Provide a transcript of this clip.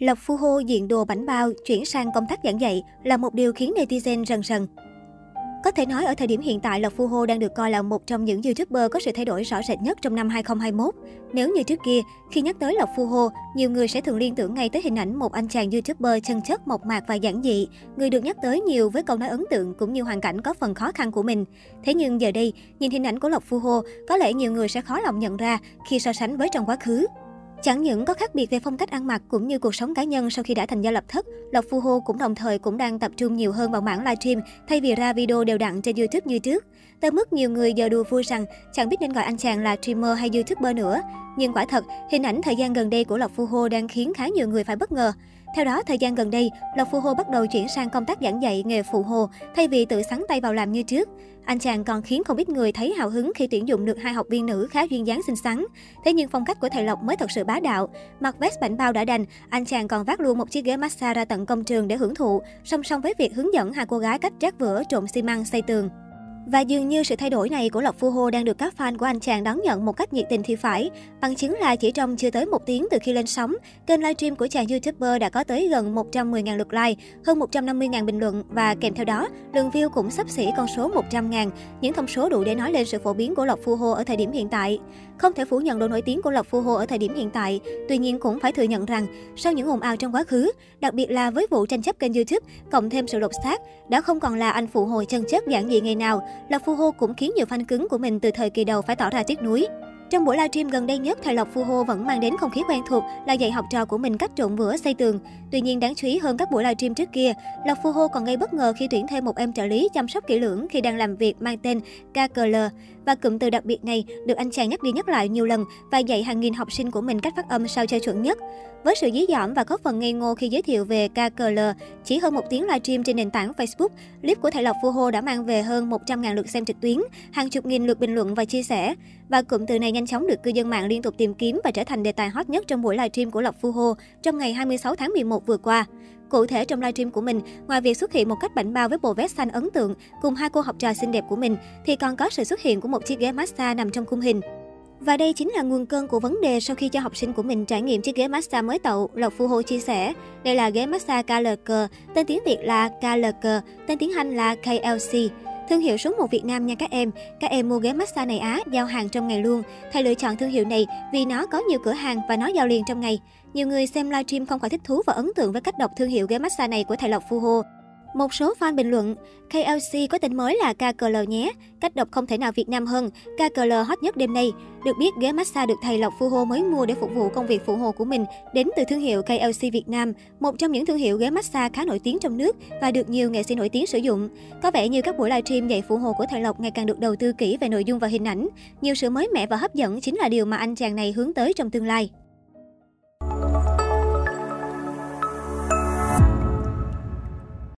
Lộc Phu Hô diện đồ bảnh bao, chuyển sang công tác giảng dạy là một điều khiến netizen rần rần. Có thể nói ở thời điểm hiện tại, Lộc Phu Hô đang được coi là một trong những YouTuber có sự thay đổi rõ rệt nhất trong năm 2021. Nếu như trước kia, khi nhắc tới Lộc Phu Hô, nhiều người sẽ thường liên tưởng ngay tới hình ảnh một anh chàng YouTuber chân chất, mộc mạc và giản dị. Người được nhắc tới nhiều với câu nói ấn tượng cũng như hoàn cảnh có phần khó khăn của mình. Thế nhưng giờ đây, nhìn hình ảnh của Lộc Phu Hô, có lẽ nhiều người sẽ khó lòng nhận ra khi so sánh với trong quá khứ. Chẳng những có khác biệt về phong cách ăn mặc cũng như cuộc sống cá nhân sau khi đã thành gia lập thất, Lộc Phu Hô cũng đồng thời cũng đang tập trung nhiều hơn vào mảng livestream thay vì ra video đều đặn trên YouTube như trước. Tới mức nhiều người giờ đùa vui rằng chẳng biết nên gọi anh chàng là streamer hay YouTuber nữa. Nhưng quả thật, hình ảnh thời gian gần đây của Lộc Phu Hô đang khiến khá nhiều người phải bất ngờ. Theo đó, thời gian gần đây, Lộc Phu Hô bắt đầu chuyển sang công tác giảng dạy nghề phụ hồ thay vì tự sắn tay vào làm như trước. Anh chàng còn khiến không ít người thấy hào hứng khi tuyển dụng được hai học viên nữ khá duyên dáng xinh xắn. Thế nhưng phong cách của thầy Lộc mới thật sự bá đạo. Mặc vest bảnh bao đã đành, anh chàng còn vác luôn một chiếc ghế massage ra tận công trường để hưởng thụ, song song với việc hướng dẫn hai cô gái cách trát vữa trộn xi măng xây tường. Và dường như sự thay đổi này của Lộc Phu Hô đang được các fan của anh chàng đón nhận một cách nhiệt tình thì phải. Bằng chứng là chỉ trong chưa tới một tiếng từ khi lên sóng, kênh livestream của chàng YouTuber đã có tới gần 110.000 lượt like, hơn 150.000 bình luận và kèm theo đó, lượng view cũng sắp xỉ con số 100.000, những thông số đủ để nói lên sự phổ biến của Lộc Phu Hô ở thời điểm hiện tại. Không thể phủ nhận độ nổi tiếng của Lộc Phu Hô ở thời điểm hiện tại, tuy nhiên cũng phải thừa nhận rằng sau những ồn ào trong quá khứ, đặc biệt là với vụ tranh chấp kênh YouTube cộng thêm sự lột xác, đã không còn là anh phụ hồi chân chất giản dị ngày nào, Lộc Phu Hô cũng khiến nhiều fan cứng của mình từ thời kỳ đầu phải tỏ ra tiếc nuối. Trong buổi livestream gần đây nhất, thầy Lộc Phu Hô vẫn mang đến không khí quen thuộc là dạy học trò của mình cách trộn vữa xây tường. Tuy nhiên đáng chú ý hơn các buổi livestream trước kia, Lộc Phu Hô còn gây bất ngờ khi tuyển thêm một em trợ lý chăm sóc kỹ lưỡng khi đang làm việc mang tên KKL. Và cụm từ đặc biệt này được anh chàng nhắc đi nhắc lại nhiều lần và dạy hàng nghìn học sinh của mình cách phát âm sao cho chuẩn nhất. Với sự dí dỏm và có phần ngây ngô khi giới thiệu về KKL, chỉ hơn một tiếng livestream trên nền tảng Facebook, clip của thầy Lộc Phu Hô đã mang về hơn 100.000 lượt xem trực tuyến, hàng chục nghìn lượt bình luận và chia sẻ. Và cụm từ này nhanh chóng được cư dân mạng liên tục tìm kiếm và trở thành đề tài hot nhất trong buổi livestream của Lộc Phu Hô trong ngày 26 tháng 11 vừa qua. Cụ thể trong livestream của mình, ngoài việc xuất hiện một cách bảnh bao với bộ vest xanh ấn tượng cùng hai cô học trò xinh đẹp của mình, thì còn có sự xuất hiện của một chiếc ghế massage nằm trong khung hình. Và đây chính là nguồn cơn của vấn đề sau khi cho học sinh của mình trải nghiệm chiếc ghế massage mới tậu, Lộc Phu Hô chia sẻ. Đây là ghế massage KLK, tên tiếng Việt là KLK, tên tiếng Anh là KLC. Thương hiệu số 1 Việt Nam nha các em. Các em mua ghế massage này Á, giao hàng trong ngày luôn. Thầy lựa chọn thương hiệu này vì nó có nhiều cửa hàng và nó giao liền trong ngày. Nhiều người xem livestream không khỏi thích thú và ấn tượng với cách đọc thương hiệu ghế massage này của thầy Lộc Phu Hô. Một số fan bình luận, KLC có tên mới là KKL nhé, cách đọc không thể nào Việt Nam hơn, KKL hot nhất đêm nay. Được biết, ghế massage được thầy Lộc Phu Hô mới mua để phục vụ công việc phụ hồ của mình đến từ thương hiệu KLC Việt Nam, một trong những thương hiệu ghế massage khá nổi tiếng trong nước và được nhiều nghệ sĩ nổi tiếng sử dụng. Có vẻ như các buổi livestream dạy phụ hồ của thầy Lộc ngày càng được đầu tư kỹ về nội dung và hình ảnh. Nhiều sự mới mẻ và hấp dẫn chính là điều mà anh chàng này hướng tới trong tương lai.